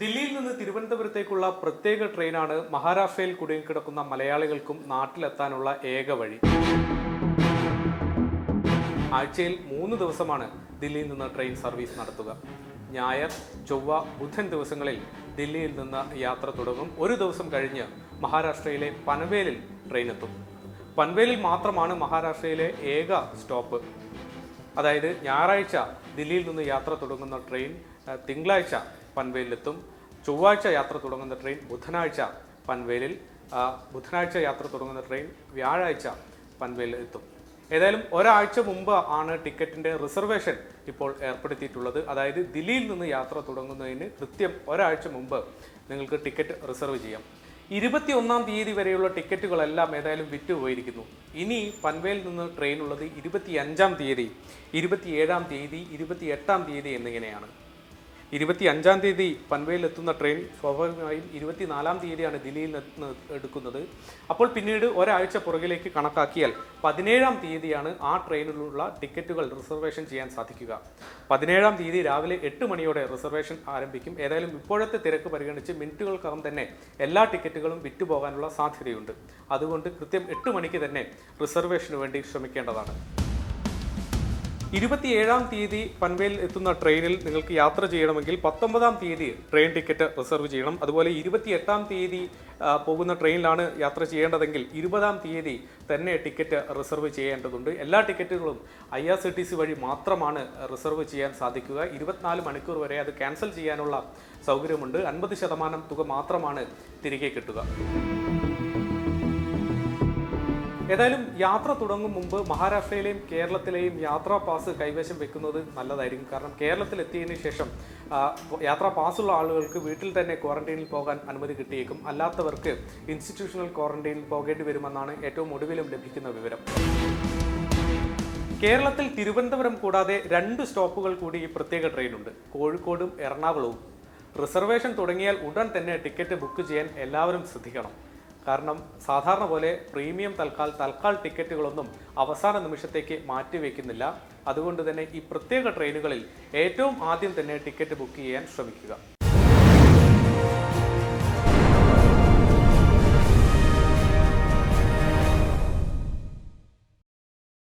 ദില്ലിയിൽ നിന്ന് തിരുവനന്തപുരത്തേക്കുള്ള പ്രത്യേക ട്രെയിനാണ് മഹാരാഷ്ട്രയിൽ കുടുങ്ങിക്കിടക്കുന്ന മലയാളികൾക്കും നാട്ടിലെത്താനുള്ള ഏക വഴി. ആഴ്ചയിൽ മൂന്ന് ദിവസമാണ് ദില്ലിയിൽ നിന്ന് ട്രെയിൻ സർവീസ് നടത്തുക. ഞായർ ചൊവ്വ ബുധൻ ദിവസങ്ങളിൽ ദില്ലിയിൽ നിന്ന് യാത്ര തുടങ്ങും. ഒരു ദിവസം കഴിഞ്ഞ് മഹാരാഷ്ട്രയിലെ പനവേലിൽ ട്രെയിൻ എത്തും. പൻവേലിൽ മാത്രമാണ് മഹാരാഷ്ട്രയിലെ ഏക സ്റ്റോപ്പ്. അതായത് ഞായറാഴ്ച ദില്ലിയിൽ നിന്ന് യാത്ര തുടങ്ങുന്ന ട്രെയിൻ തിങ്കളാഴ്ച പൻവേലിലെത്തും. ചൊവ്വാഴ്ച യാത്ര തുടങ്ങുന്ന ട്രെയിൻ ബുധനാഴ്ച പൻവേലിൽ ബുധനാഴ്ച യാത്ര തുടങ്ങുന്ന ട്രെയിൻ വ്യാഴാഴ്ച പൻവേലിൽ എത്തും. ഏതായാലും ഒരാഴ്ച മുമ്പ് ആണ് ടിക്കറ്റിന്റെ റിസർവേഷൻ ഇപ്പോൾ ഏർപ്പെടുത്തിയിട്ടുള്ളത്. അതായത് ദില്ലിയിൽ നിന്ന് യാത്ര തുടങ്ങുന്നതിന് കൃത്യം ഒരാഴ്ച മുമ്പ് നിങ്ങൾക്ക് ടിക്കറ്റ് റിസർവ് ചെയ്യാം. ഇരുപത്തി ഒന്നാം തീയതി വരെയുള്ള ടിക്കറ്റുകളെല്ലാം ഏതായാലും വിറ്റുപോയിരിക്കുന്നു. ഇനി പൻവേലിൽ നിന്ന് ട്രെയിൻ ഉള്ളത് ഇരുപത്തി അഞ്ചാം തീയതി ഇരുപത്തിയേഴാം തീയതി ഇരുപത്തി എട്ടാം തീയതി എന്നിങ്ങനെയാണ്. ഇരുപത്തി അഞ്ചാം തീയതി പൻവേലിൽ എത്തുന്ന ട്രെയിൻ സ്വാഭാവികമായും ഇരുപത്തിനാലാം തീയതിയാണ് ദില്ലിയിൽ നിന്ന് എടുക്കുന്നത്. അപ്പോൾ പിന്നീട് ഒരാഴ്ച പുറകിലേക്ക് കണക്കാക്കിയാൽ പതിനേഴാം തീയതിയാണ് ആ ട്രെയിനിലുള്ള ടിക്കറ്റുകൾ റിസർവേഷൻ ചെയ്യാൻ സാധിക്കുക. പതിനേഴാം തീയതി രാവിലെ എട്ട് മണിയോടെ റിസർവേഷൻ ആരംഭിക്കും. ഏതായാലും ഇപ്പോഴത്തെ തിരക്ക് പരിഗണിച്ച് മിനിറ്റുകൾക്കകം തന്നെ എല്ലാ ടിക്കറ്റുകളും വിറ്റുപോകാനുള്ള സാധ്യതയുണ്ട്. അതുകൊണ്ട് കൃത്യം എട്ട് മണിക്ക് തന്നെ റിസർവേഷന് വേണ്ടി ശ്രമിക്കേണ്ടതാണ്. ഇരുപത്തിയേഴാം തീയതി പൻവേൽ എത്തുന്ന ട്രെയിനിൽ നിങ്ങൾക്ക് യാത്ര ചെയ്യണമെങ്കിൽ പത്തൊമ്പതാം തീയതി ട്രെയിൻ ടിക്കറ്റ് റിസർവ് ചെയ്യണം. അതുപോലെ ഇരുപത്തിയെട്ടാം തീയതി പോകുന്ന ട്രെയിനിലാണ് യാത്ര ചെയ്യേണ്ടതെങ്കിൽ ഇരുപതാം തീയതി തന്നെ ടിക്കറ്റ് റിസർവ് ചെയ്യേണ്ടതുണ്ട്. എല്ലാ ടിക്കറ്റുകളും I R C T C വഴി മാത്രമാണ് റിസർവ് ചെയ്യാൻ സാധിക്കുക. ഇരുപത്തിനാല് മണിക്കൂർ വരെ അത് ക്യാൻസൽ ചെയ്യാനുള്ള സൗകര്യമുണ്ട്. അൻപത് ശതമാനം തുക മാത്രമാണ് തിരികെ കിട്ടുക. ഏതായാലും യാത്ര തുടങ്ങും മുമ്പ് മഹാരാഷ്ട്രയിലെയും കേരളത്തിലെയും യാത്രാ പാസ് കൈവശം വെക്കുന്നത് നല്ലതായിരിക്കും. കാരണം കേരളത്തിൽ എത്തിയതിനു ശേഷം യാത്രാ പാസ്സുള്ള ആളുകൾക്ക് വീട്ടിൽ തന്നെ ക്വാറന്റൈനിൽ പോകാൻ അനുമതി കിട്ടിയേക്കും. അല്ലാത്തവർക്ക് ഇൻസ്റ്റിറ്റ്യൂഷണൽ ക്വാറന്റൈനിൽ പോകേണ്ടി വരുമെന്നാണ് ഏറ്റവും ഒടുവിലും ലഭിക്കുന്ന വിവരം. കേരളത്തിൽ തിരുവനന്തപുരം കൂടാതെ രണ്ട് സ്റ്റോപ്പുകൾ കൂടി ഈ പ്രത്യേക ട്രെയിനുണ്ട്. കോഴിക്കോടും എറണാകുളവും. റിസർവേഷൻ തുടങ്ങിയാൽ ഉടൻ തന്നെ ടിക്കറ്റ് ബുക്ക് ചെയ്യാൻ എല്ലാവരും ശ്രദ്ധിക്കണം. കാരണം സാധാരണ പോലെ പ്രീമിയം തൽക്കാൽ തൽക്കാൽ ടിക്കറ്റുകളൊന്നും അവസാന നിമിഷത്തേക്ക് മാറ്റിവെക്കുന്നില്ല അതുകൊണ്ട് തന്നെ ഈ പ്രത്യേക ട്രെയിനുകളിൽ ഏറ്റവും ആദ്യം തന്നെ ടിക്കറ്റ് ബുക്ക് ചെയ്യാൻ ശ്രമിക്കുക.